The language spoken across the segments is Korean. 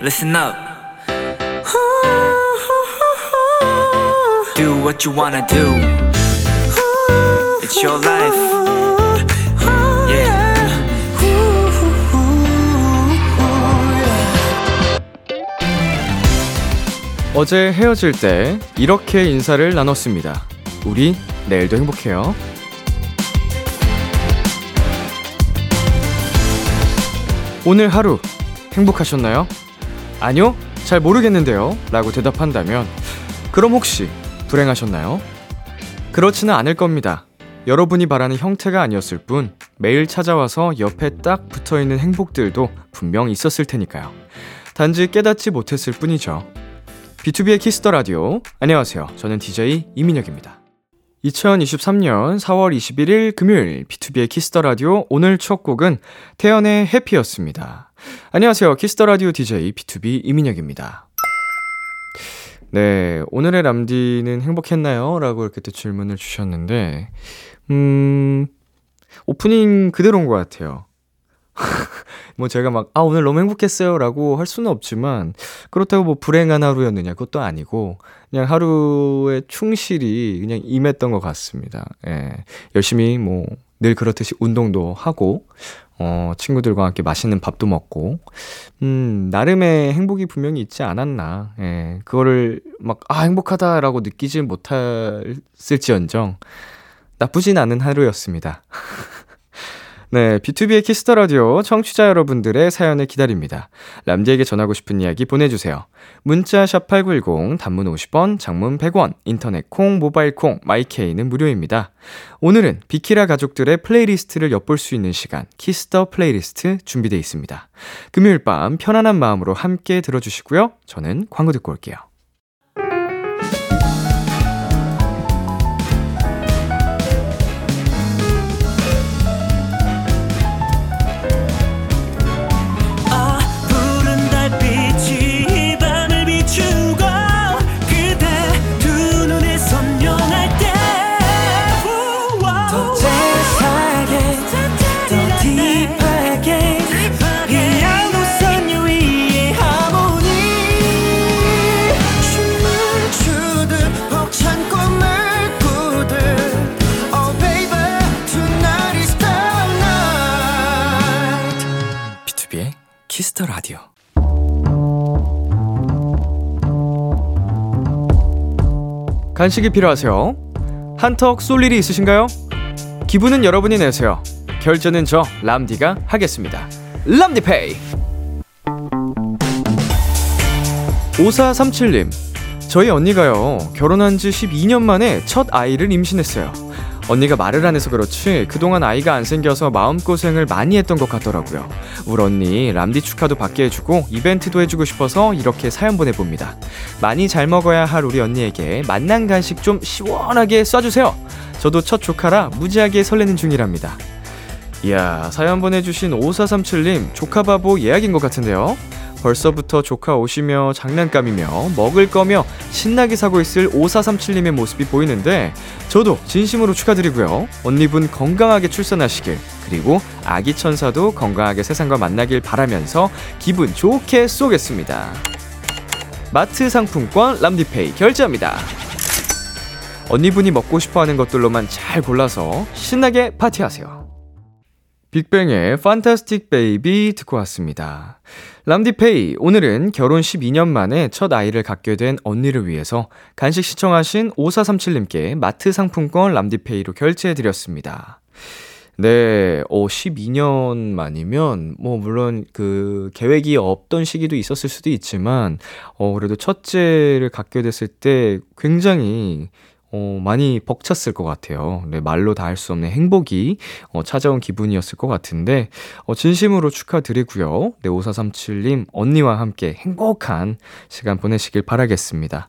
listen up. Do what you wanna do. It's your life. Yeah. 어제 헤어질 때 이렇게 인사를 나눴습니다. 우리 내일도 행복해요. 오늘 하루 행복하셨나요? 아니요, 잘 모르겠는데요. 라고 대답한다면, 그럼 혹시 불행하셨나요? 그렇지는 않을 겁니다. 여러분이 바라는 형태가 아니었을 뿐, 매일 찾아와서 옆에 딱 붙어 있는 행복들도 분명 있었을 테니까요. 단지 깨닫지 못했을 뿐이죠. B2B의 키스터 라디오. 안녕하세요. 저는 DJ 이민혁입니다. 2023년 4월 21일 금요일 B2B의 키스터 라디오 오늘 첫 곡은 태연의 Happy였습니다. 안녕하세요. 키스터 라디오 DJ B2B 이민혁입니다. 네, 오늘의 람디는 행복했나요? 라고 이렇게 또 질문을 주셨는데, 음, 오프닝 그대로인 것 같아요. 뭐 제가 막, 아, 오늘 너무 행복했어요. 라고 할 수는 없지만, 그렇다고 뭐 불행한 하루였느냐, 그것도 아니고, 그냥 하루에 충실히 그냥 임했던 것 같습니다. 예. 열심히 뭐, 늘 그렇듯이 운동도 하고, 어, 친구들과 함께 맛있는 밥도 먹고, 음, 나름의 행복이 분명히 있지 않았나. 예. 그거를 막, 아, 행복하다라고 느끼지 못했을지언정, 나쁘진 않은 하루였습니다. 네, B2B의 키스터 라디오 청취자 여러분들의 사연을 기다립니다. 람디에게 전하고 싶은 이야기 보내주세요. 문자 샵8910, 단문 50원, 장문 100원, 인터넷 콩, 모바일 콩, my K는 무료입니다. 오늘은 비키라 가족들의 playlist를 엿볼 수 있는 시간, Kiss the Playlist 준비되어 있습니다. 금요일 밤 편안한 마음으로 함께 들어주시고요. 저는 광고 듣고 올게요. B2B의 키스터 라디오. 간식이 필요하세요? 한턱 쏠 일이 있으신가요? 기분은 여러분이 내세요. 결제는 저 람디가 하겠습니다. 람디페이. 5437님, 저희 언니가요, 결혼한 지 12년 만에 첫 아이를 임신했어요. 언니가 말을 안 해서 그렇지, 그동안 아이가 안 생겨서 마음고생을 많이 했던 것 같더라고요. 우리 언니, 람디 축하도 받게 해주고, 이벤트도 해주고 싶어서 이렇게 사연 보내봅니다. 많이 잘 먹어야 할 우리 언니에게 만난 간식 좀 시원하게 쏴주세요. 저도 첫 조카라 무지하게 설레는 중이랍니다. 이야, 사연 보내주신 5437님, 조카바보 예약인 것 같은데요? 벌써부터 조카 오시며 장난감이며 먹을 거며 신나게 사고 있을 5437님의 모습이 보이는데 저도 진심으로 축하드리고요. 언니분 건강하게 출산하시길 그리고 아기 천사도 건강하게 세상과 만나길 바라면서 기분 좋게 쏘겠습니다. 마트 상품권 람디페이 결제합니다. 언니분이 먹고 싶어 하는 것들로만 잘 골라서 신나게 파티하세요. 빅뱅의 Fantastic Baby 듣고 왔습니다. 람디페이, 오늘은 결혼 12년 만에 첫 아이를 갖게 된 언니를 위해서 간식 신청하신 5437님께 마트 상품권 람디페이로 결제해드렸습니다. 네, 어, 12년 만이면, 뭐, 물론 그 계획이 없던 시기도 있었을 수도 있지만, 어, 그래도 첫째를 갖게 됐을 때 굉장히 어, 많이 벅찼을 것 같아요. 네, 말로 다 할 수 없는 행복이 어, 찾아온 기분이었을 것 같은데, 어, 진심으로 축하드리고요. 네, 5437님, 언니와 함께 행복한 시간 보내시길 바라겠습니다.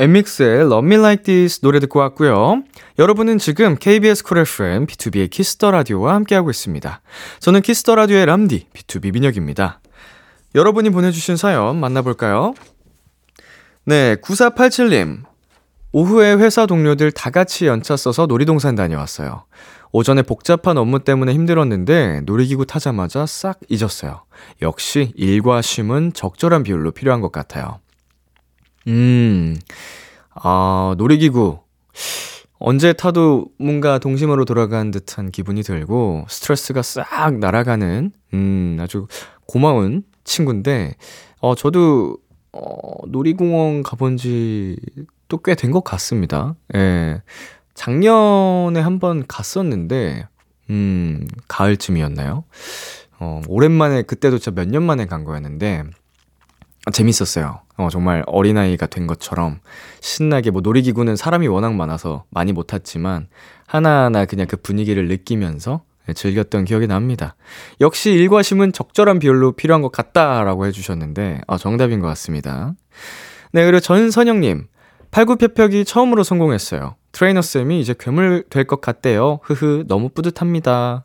엠믹스의 Love Me Like This 노래 듣고 왔고요. 여러분은 지금 KBS 쿨 FM B2B의 키스터 라디오와 함께하고 있습니다. 저는 키스터 라디오의 람디 B2B 민혁입니다. 여러분이 보내주신 사연 만나볼까요? 네, 9487님. 오후에 회사 동료들 다 같이 연차 써서 놀이동산 다녀왔어요. 오전에 복잡한 업무 때문에 힘들었는데 놀이기구 타자마자 싹 잊었어요. 역시 일과 쉼은 적절한 비율로 필요한 것 같아요. 음, 아, 놀이기구. 언제 타도 뭔가 동심으로 돌아간 듯한 기분이 들고 스트레스가 싹 날아가는, 음, 아주 고마운 친구인데, 어, 저도, 어, 놀이공원 가본 지 또 꽤 된 것 같습니다. 예. 작년에 한번 갔었는데, 음, 가을쯤이었나요? 어, 오랜만에, 그때도 진짜 몇 년 만에 간 거였는데, 아, 재밌었어요. 어, 정말 어린아이가 된 것처럼 신나게 뭐 놀이기구는 사람이 워낙 많아서 많이 못 탔지만 하나하나 그냥 그 분위기를 느끼면서 네, 즐겼던 기억이 납니다. 역시 일과 쉼은 적절한 비율로 필요한 것 같다라고 해주셨는데, 아, 정답인 것 같습니다. 네, 그리고 전선영님. 팔굽혀펴기 처음으로 성공했어요. 트레이너 쌤이 이제 괴물 될 것 같대요. 흐흐, 너무 뿌듯합니다.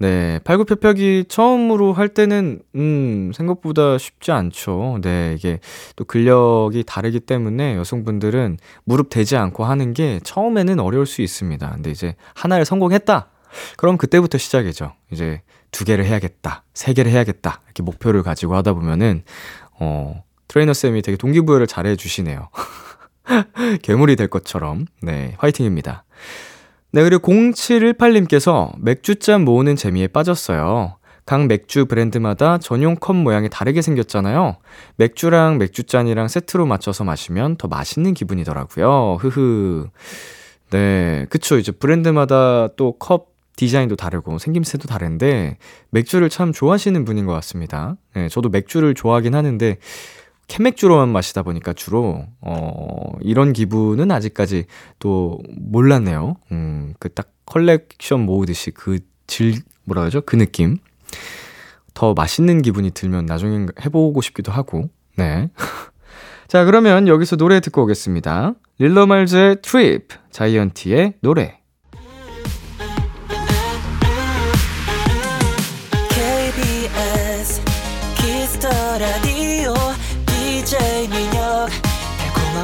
네, 팔굽혀펴기 처음으로 할 때는, 음, 생각보다 쉽지 않죠. 네, 이게 또 근력이 다르기 때문에 여성분들은 무릎 대지 않고 하는 게 처음에는 어려울 수 있습니다. 근데 이제 하나를 성공했다! 그럼 그때부터 시작이죠. 이제 두 개를 해야겠다, 세 개를 해야겠다, 이렇게 목표를 가지고 하다 보면은, 어, 트레이너 쌤이 되게 동기부여를 잘 해 주시네요. 괴물이 될 것처럼. 네, 화이팅입니다. 네, 그리고 0718님께서 맥주잔 모으는 재미에 빠졌어요. 각 맥주 브랜드마다 전용 컵 모양이 다르게 생겼잖아요. 맥주랑 맥주잔이랑 세트로 맞춰서 마시면 더 맛있는 기분이더라고요. 흐흐. 네, 그쵸. 이제 브랜드마다 또 컵 디자인도 다르고 생김새도 다른데 맥주를 참 좋아하시는 분인 것 같습니다. 네, 저도 맥주를 좋아하긴 하는데 캔맥주로만 마시다 보니까 주로, 어, 이런 기분은 아직까지 또 몰랐네요. 음, 그 딱 컬렉션 모으듯이 그 질, 뭐라 그러죠? 그 느낌. 더 맛있는 기분이 들면 나중에 해보고 싶기도 하고, 네. 자, 그러면 여기서 노래 듣고 오겠습니다. 릴러말즈의 Trip, 자이언티의 노래.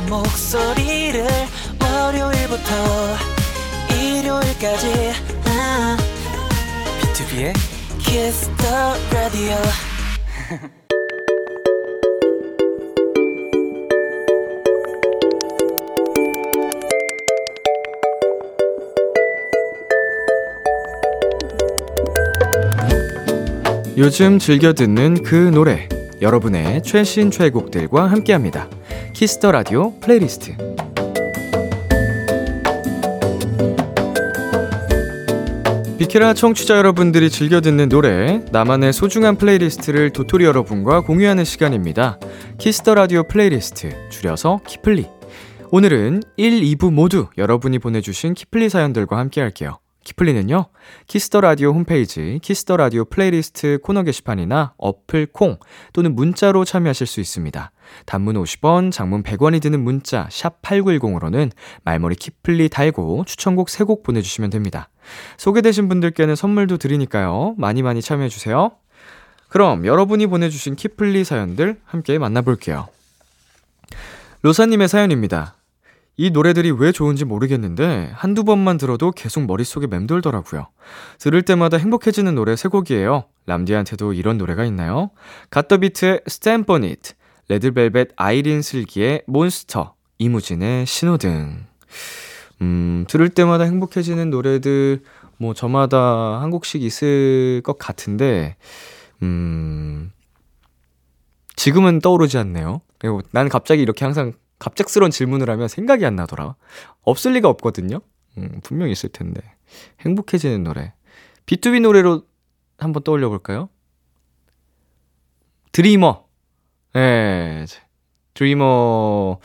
목소리를 월요일부터 일요일까지. 아, B2B의 키스터 라디오 요즘 즐겨 듣는 그 노래 여러분의 최신 최애곡들과 함께합니다. Kiss the Radio 플레이리스트. 비키라 청취자 여러분들이 즐겨 듣는 노래 나만의 소중한 플레이리스트를 도토리 여러분과 공유하는 시간입니다. Kiss the Radio 플레이리스트 줄여서 키플리. 오늘은 1, 2부 모두 여러분이 보내주신 키플리 사연들과 함께 할게요. 키플리는요, Kiss the Radio 홈페이지, Kiss the Radio 플레이리스트 코너 게시판이나 어플 콩 또는 문자로 참여하실 수 있습니다. 단문 50원, 장문 100원이 드는 문자, 샵 8910으로는 말머리 키플리 달고 추천곡 3곡 보내주시면 됩니다. 소개되신 분들께는 선물도 드리니까요. 많이 많이 참여해주세요. 그럼 여러분이 보내주신 키플리 사연들 함께 만나볼게요. 로사님의 사연입니다. 이 노래들이 왜 좋은지 모르겠는데 한두 번만 들어도 계속 머릿속에 맴돌더라고요. 들을 때마다 행복해지는 노래 세 곡이에요. 람디한테도 이런 노래가 있나요? 갓더비트의 Stamp 레드벨벳 아이린 슬기의 몬스터, 이무진의 신호등. 음, 들을 때마다 행복해지는 노래들 뭐 저마다 한 곡씩 있을 것 같은데 음, 지금은 떠오르지 않네요. 그리고 난 갑자기 이렇게 항상 갑작스러운 질문을 하면 생각이 안 나더라. 없을 리가 없거든요. 음, 분명히 있을 텐데. 행복해지는 노래. BTOB 노래로 한번 떠올려 볼까요? Dreamer. 예. 네, Dreamer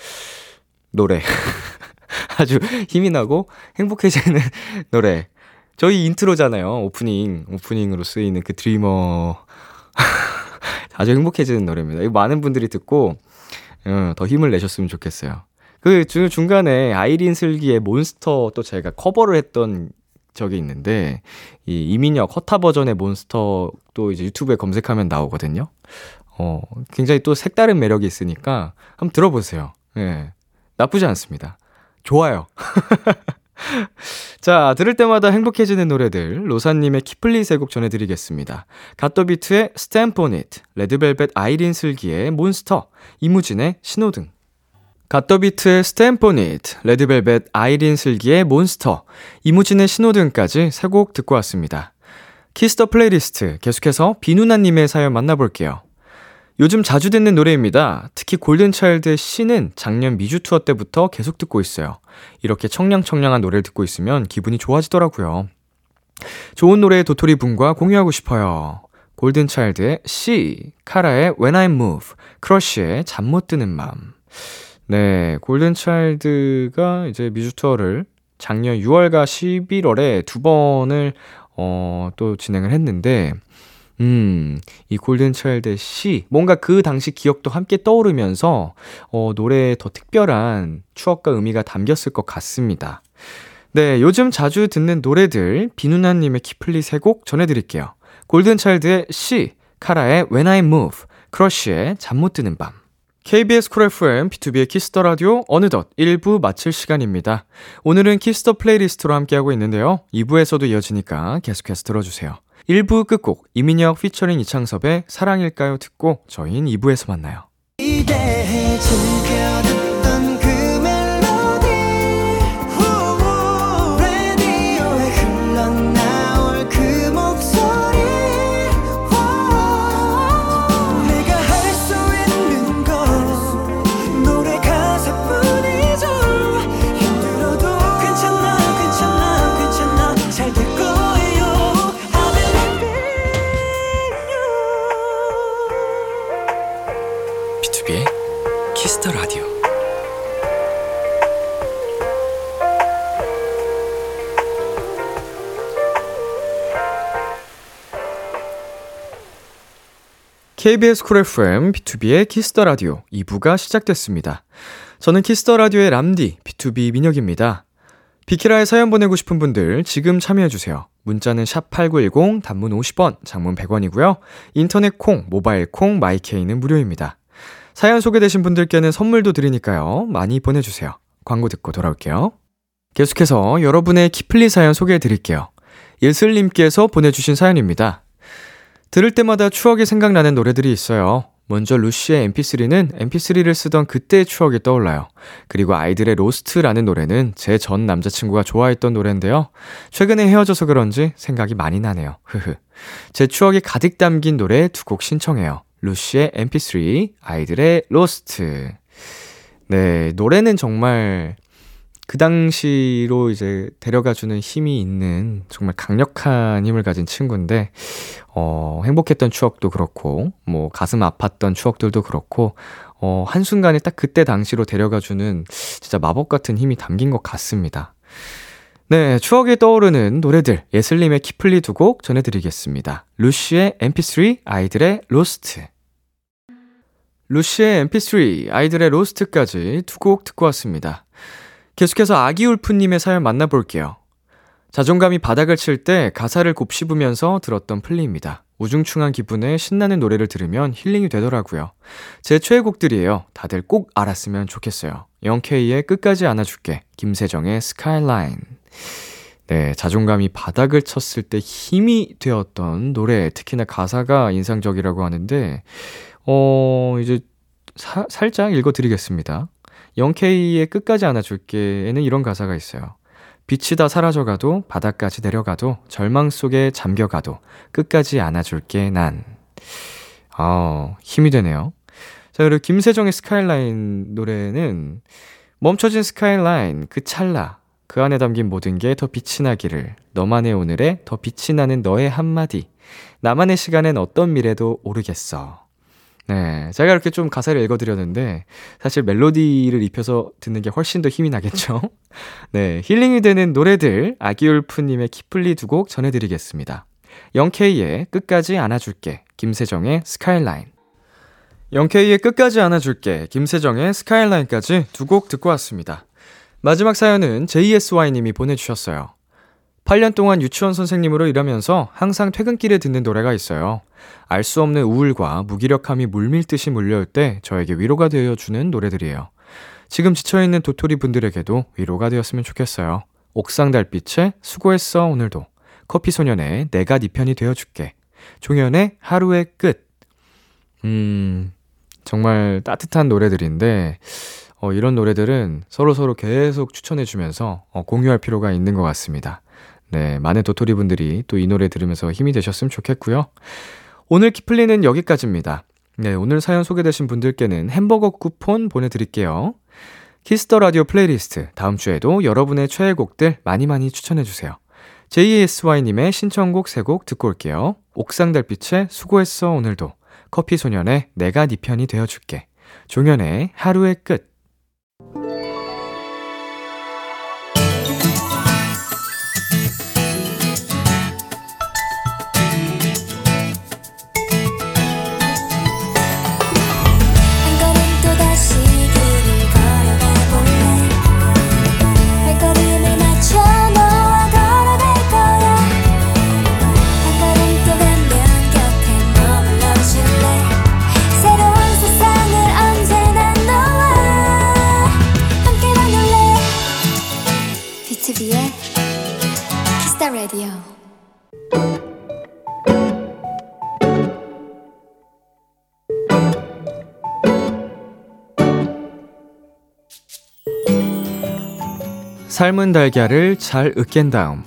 노래. 아주 힘이 나고 행복해지는 노래. 저희 인트로잖아요. 오프닝. 오프닝으로 쓰이는 그 Dreamer. 아주 행복해지는 노래입니다. 이거 많은 분들이 듣고 어, 더 힘을 내셨으면 좋겠어요. 그 중간에 아이린 슬기의 몬스터 또 제가 커버를 했던 적이 있는데 이 이민혁 HUTA 버전의 몬스터 또 이제 유튜브에 검색하면 나오거든요. 어, 굉장히 또 색다른 매력이 있으니까 한번 들어보세요. 예. 나쁘지 않습니다. 좋아요. 자, 들을 때마다 행복해지는 노래들, 로사님의 키플리 세곡 전해드리겠습니다. 갓더비트의 잇, 레드벨벳 아이린 슬기의 몬스터, 이무진의 신호등. 갓더비트의 잇, 레드벨벳 아이린 슬기의 몬스터, 이무진의 신호등까지 세 곡 듣고 왔습니다. Kiss the 플레이리스트 계속해서 비누나님의 사연 만나볼게요. 요즘 자주 듣는 노래입니다. 특히 Golden Child의 Sea는 작년 미주 투어 때부터 계속 듣고 있어요. 이렇게 청량청량한 노래를 듣고 있으면 기분이 좋아지더라고요. 좋은 노래를 도토리 분과 공유하고 싶어요. 골든차일드의 C, 카라의 When I Move, Crush의 잠 못 드는 밤. 네, Golden Child가 이제 미주 투어를 작년 6월과 11월에 두 번을 어, 또 진행을 했는데 음, 이 Golden Child의 Sea, 뭔가 그 당시 기억도 함께 떠오르면서, 어, 노래에 더 특별한 추억과 의미가 담겼을 것 같습니다. 네, 요즘 자주 듣는 노래들, 비누나님의 키플리 세 곡 전해드릴게요. Golden Child의 Sea, 카라의 When I Move, Crush의 잠 못 드는 밤. KBS 쿨 FM, B2B의 키스터 라디오, 어느덧 1부 마칠 시간입니다. 오늘은 Kiss the 플레이리스트로 함께하고 있는데요. 2부에서도 이어지니까 계속해서 들어주세요. 1부 끝곡 이민혁 피처링 이창섭의 사랑일까요 듣고 저희는 2부에서 만나요. KBS 쿨 FM, B2B의 키스터 라디오 2부가 시작됐습니다. 저는 키스터 라디오의 람디, B2B 민혁입니다. 비키라에 사연 보내고 싶은 분들 지금 참여해주세요. 문자는 샵8910, 단문 50원, 장문 100원이고요. 인터넷 콩, 모바일 콩, my K는 무료입니다. 사연 소개되신 분들께는 선물도 드리니까요. 많이 보내주세요. 광고 듣고 돌아올게요. 계속해서 여러분의 키플리 사연 소개해드릴게요. 예슬님께서 보내주신 사연입니다. 들을 때마다 추억이 생각나는 노래들이 있어요. 먼저 루시의 mp3는 mp3를 쓰던 그때의 추억이 떠올라요. 그리고 아이들의 Lost라는 노래는 제 전 남자친구가 좋아했던 노래인데요. 최근에 헤어져서 그런지 생각이 많이 나네요. 흐흐. 제 추억이 가득 담긴 노래 두 곡 신청해요. LUCY의 mp3, 아이들의 Lost. 네, 노래는 정말 그 당시로 이제 데려가주는 힘이 있는 정말 강력한 힘을 가진 친구인데, 어, 행복했던 추억도 그렇고, 뭐, 가슴 아팠던 추억들도 그렇고, 어, 한순간에 딱 그때 당시로 데려가주는 진짜 마법 같은 힘이 담긴 것 같습니다. 네, 추억이 떠오르는 노래들, 예슬님의 키플리 두 곡 전해드리겠습니다. LUCY의 mp3, 아이들의 Lost. LUCY의 mp3, 아이들의 Lost까지 두 곡 듣고 왔습니다. 계속해서 아기울프님의 사연 만나볼게요. 자존감이 바닥을 칠 때 가사를 곱씹으면서 들었던 플리입니다. 우중충한 기분에 신나는 노래를 들으면 힐링이 되더라고요. 제 최애곡들이에요. 다들 꼭 알았으면 좋겠어요. Young K의 끝까지 안아줄게. 김세정의 스카이라인. 네, 자존감이 바닥을 쳤을 때 힘이 되었던 노래, 특히나 가사가 인상적이라고 하는데, 어, 이제 사, 살짝 읽어드리겠습니다. 0K의 끝까지 안아줄게에는 이런 가사가 있어요. 빛이 다 사라져가도 바닥까지 내려가도 절망 속에 잠겨가도 끝까지 안아줄게 난. 아, 힘이 되네요. 자, 그리고 김세정의 스카이라인 노래는 멈춰진 스카이라인 그 찰나 그 안에 담긴 모든 게 더 빛이 나기를 너만의 오늘에 더 빛이 나는 너의 한마디 나만의 시간엔 어떤 미래도 오르겠어. 네. 제가 이렇게 좀 가사를 읽어드렸는데, 사실 멜로디를 입혀서 듣는 게 훨씬 더 힘이 나겠죠? 네. 힐링이 되는 노래들, 아기울프님의 키플리 두 곡 전해드리겠습니다. 영케이의 끝까지 안아줄게, 김세정의 스카이라인. 영케이의 끝까지 안아줄게, 김세정의 스카이라인까지 두 곡 듣고 왔습니다. 마지막 사연은 JSY님이 보내주셨어요. 8년 동안 유치원 선생님으로 일하면서 항상 퇴근길에 듣는 노래가 있어요. 알 수 없는 우울과 무기력함이 물밀듯이 몰려올 때 저에게 위로가 되어주는 노래들이에요. 지금 지쳐있는 도토리 분들에게도 위로가 되었으면 좋겠어요. 옥상 달빛에 수고했어 오늘도. 커피 소년의 내가 네 편이 되어줄게. 종현의 하루의 끝. 음, 정말 따뜻한 노래들인데, 어, 이런 노래들은 서로 서로 계속 추천해주면서 어, 공유할 필요가 있는 것 같습니다. 네, 많은 도토리 분들이 또 이 노래 들으면서 힘이 되셨으면 좋겠고요. 오늘 키플리는 여기까지입니다. 네, 오늘 사연 소개되신 분들께는 햄버거 쿠폰 보내드릴게요. Kiss the Radio 플레이리스트 다음 주에도 여러분의 최애곡들 많이 많이 추천해주세요. JSY님의 신청곡 3곡 듣고 올게요. 옥상달빛의 수고했어 오늘도 커피소년의 내가 네 편이 되어줄게 종현의 하루의 끝 삶은 달걀을 잘 으깬 다음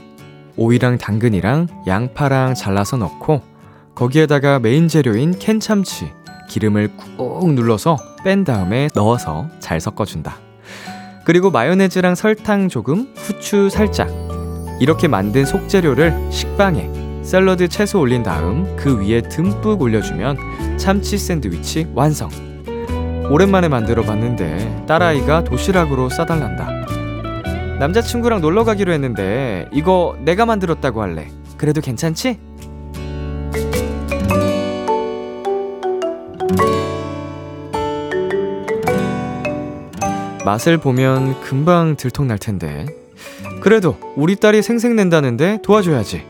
오이랑 당근이랑 양파랑 잘라서 넣고 거기에다가 메인 재료인 캔 참치, 기름을 꾹 눌러서 뺀 다음에 넣어서 잘 섞어준다. 그리고 마요네즈랑 설탕 조금, 후추 살짝. 이렇게 만든 속재료를 식빵에 샐러드 채소 올린 다음 그 위에 듬뿍 올려주면 참치 샌드위치 완성. 오랜만에 만들어 봤는데 딸아이가 도시락으로 싸달란다. 남자친구랑 놀러 가기로 했는데 이거 내가 만들었다고 할래. 그래도 괜찮지? 맛을 보면 금방 들통날 텐데. 그래도 우리 딸이 생색낸다는데 도와줘야지.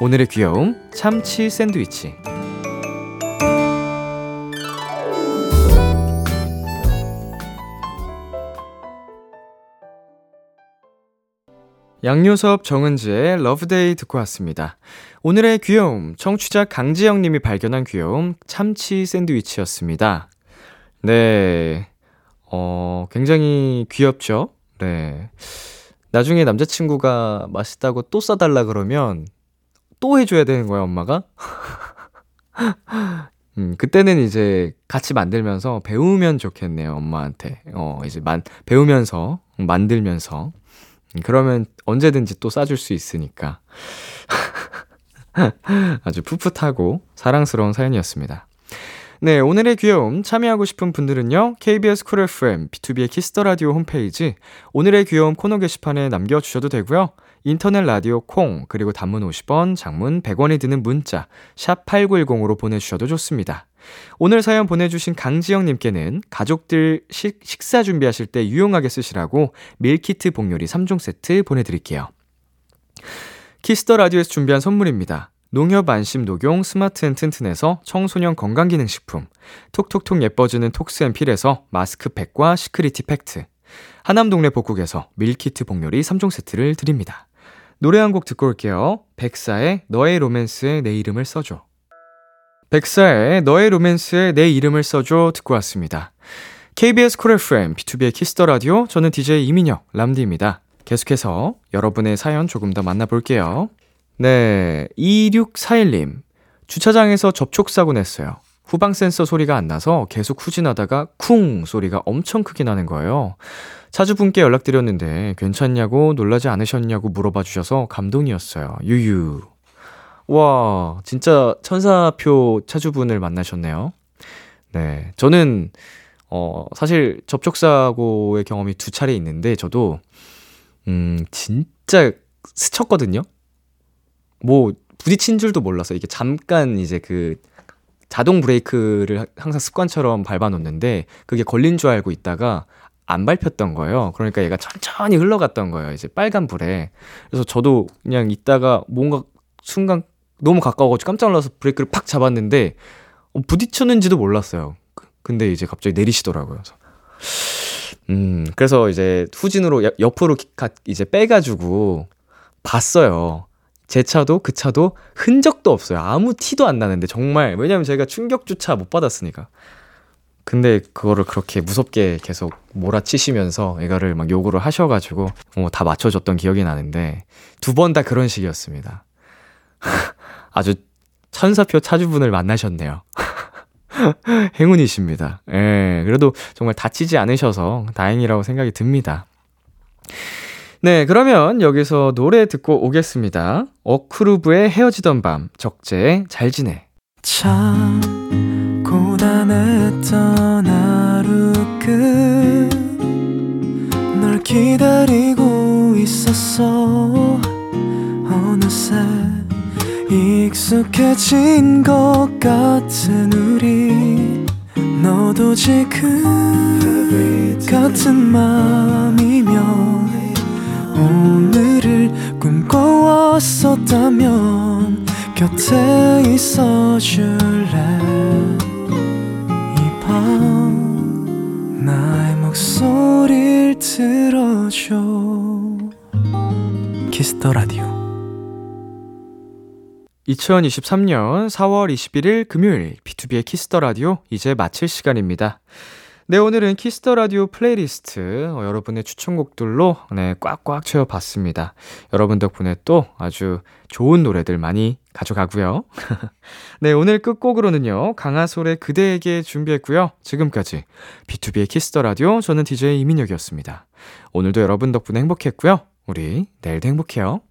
오늘의 귀여움 참치 샌드위치. 양요섭 정은지의 Love Day 듣고 왔습니다. 오늘의 귀여움, 청취자 강지영 님이 발견한 귀여움, 참치 샌드위치였습니다. 네. 어, 굉장히 귀엽죠? 네. 나중에 남자친구가 맛있다고 또 싸달라 그러면 또 해줘야 되는 거야, 엄마가? 음, 그때는 이제 같이 만들면서 배우면 좋겠네요, 엄마한테. 어, 이제 만, 배우면서, 만들면서. 그러면 언제든지 또 싸줄 수 있으니까. 아주 풋풋하고 사랑스러운 사연이었습니다. 네, 오늘의 귀여움 참여하고 싶은 분들은요. KBS 쿨 FM B2B의 키스터 라디오 홈페이지 오늘의 귀여움 코너 게시판에 남겨 주셔도 되고요. 인터넷 라디오 콩 그리고 단문 50원, 장문 100원이 드는 문자 샵 8910으로 보내 주셔도 좋습니다. 오늘 사연 보내주신 강지영님께는 가족들 식, 식사 준비하실 때 유용하게 쓰시라고 밀키트 복요리 3종 세트 보내드릴게요. Kiss the Radio에서 준비한 선물입니다. 농협 안심 녹용 스마트 앤 튼튼에서 청소년 건강기능식품, 톡톡톡 예뻐지는 톡스앤필에서 마스크팩과 시크리티 팩트, 하남 동네 복국에서 밀키트 복요리 3종 세트를 드립니다. 노래 한 곡 듣고 올게요. 백사의 너의 로맨스에 내 이름을 써줘. 백사의 너의 로맨스에 내 이름을 써줘 듣고 왔습니다. KBS 쿨 FM, B2B의 키스터 라디오, 저는 DJ 이민혁, 람디입니다. 계속해서 여러분의 사연 조금 더 만나볼게요. 네, 2641님. 주차장에서 접촉사고 냈어요. 후방 센서 소리가 안 나서 계속 후진하다가 쿵 소리가 엄청 크게 나는 거예요. 차주분께 연락드렸는데 괜찮냐고 놀라지 않으셨냐고 물어봐 주셔서 감동이었어요. 유유. 와, 진짜 천사표 차주분을 만나셨네요. 네. 저는, 어, 사실 접촉사고의 경험이 두 차례 있는데, 저도, 음, 진짜 스쳤거든요? 뭐, 부딪힌 줄도 몰라서 이게 잠깐 이제 그 자동 브레이크를 항상 습관처럼 밟아놓는데 그게 걸린 줄 알고 있다가 안 밟혔던 거예요. 그러니까 얘가 천천히 흘러갔던 거예요. 이제 빨간 불에. 그래서 저도 그냥 있다가 뭔가 순간 너무 가까워가지고 깜짝 놀라서 브레이크를 팍 잡았는데 어, 부딪혔는지도 몰랐어요. 그, 근데 이제 갑자기 내리시더라고요. 그래서 음, 그래서 이제 후진으로 옆으로 이제 빼가지고 봤어요. 제 차도 그 차도 흔적도 없어요. 아무 티도 안 나는데 정말 왜냐면 제가 충격주차 못 받았으니까. 근데 그거를 그렇게 무섭게 계속 몰아치시면서 이거를 막 요구를 하셔가지고 뭐 다 맞춰줬던 기억이 나는데 두 번 다 그런 식이었습니다. 아주 천사표 차주분을 만나셨네요. 행운이십니다. 예, 그래도 정말 다치지 않으셔서 다행이라고 생각이 듭니다. 네, 그러면 여기서 노래 듣고 오겠습니다. 어크루브의 헤어지던 밤, 적재, 잘 지내. 참, 고단했던 하루 끝널 기다리고 있었어. 어느새 익숙해진 것 같은 우리 너도 지금 같은 맘이면 오늘을 꿈꿔왔었다면 곁에 있어 줄래? 이 밤 나의 목소리를 들어줘. Kiss the Radio. 2023년 4월 21일 금요일 B2B의 키스터 라디오 이제 마칠 시간입니다. 네, 오늘은 Kiss the Radio playlist 어, 여러분의 추천곡들로 네, 꽉꽉 채워봤습니다. 여러분 덕분에 또 아주 좋은 노래들 많이 가져가고요. 네, 오늘 끝곡으로는요. 강하솔의 그대에게 준비했고요. 지금까지 B2B의 키스터 라디오 저는 DJ 이민혁이었습니다. 오늘도 여러분 덕분에 행복했고요. 우리 내일도 행복해요.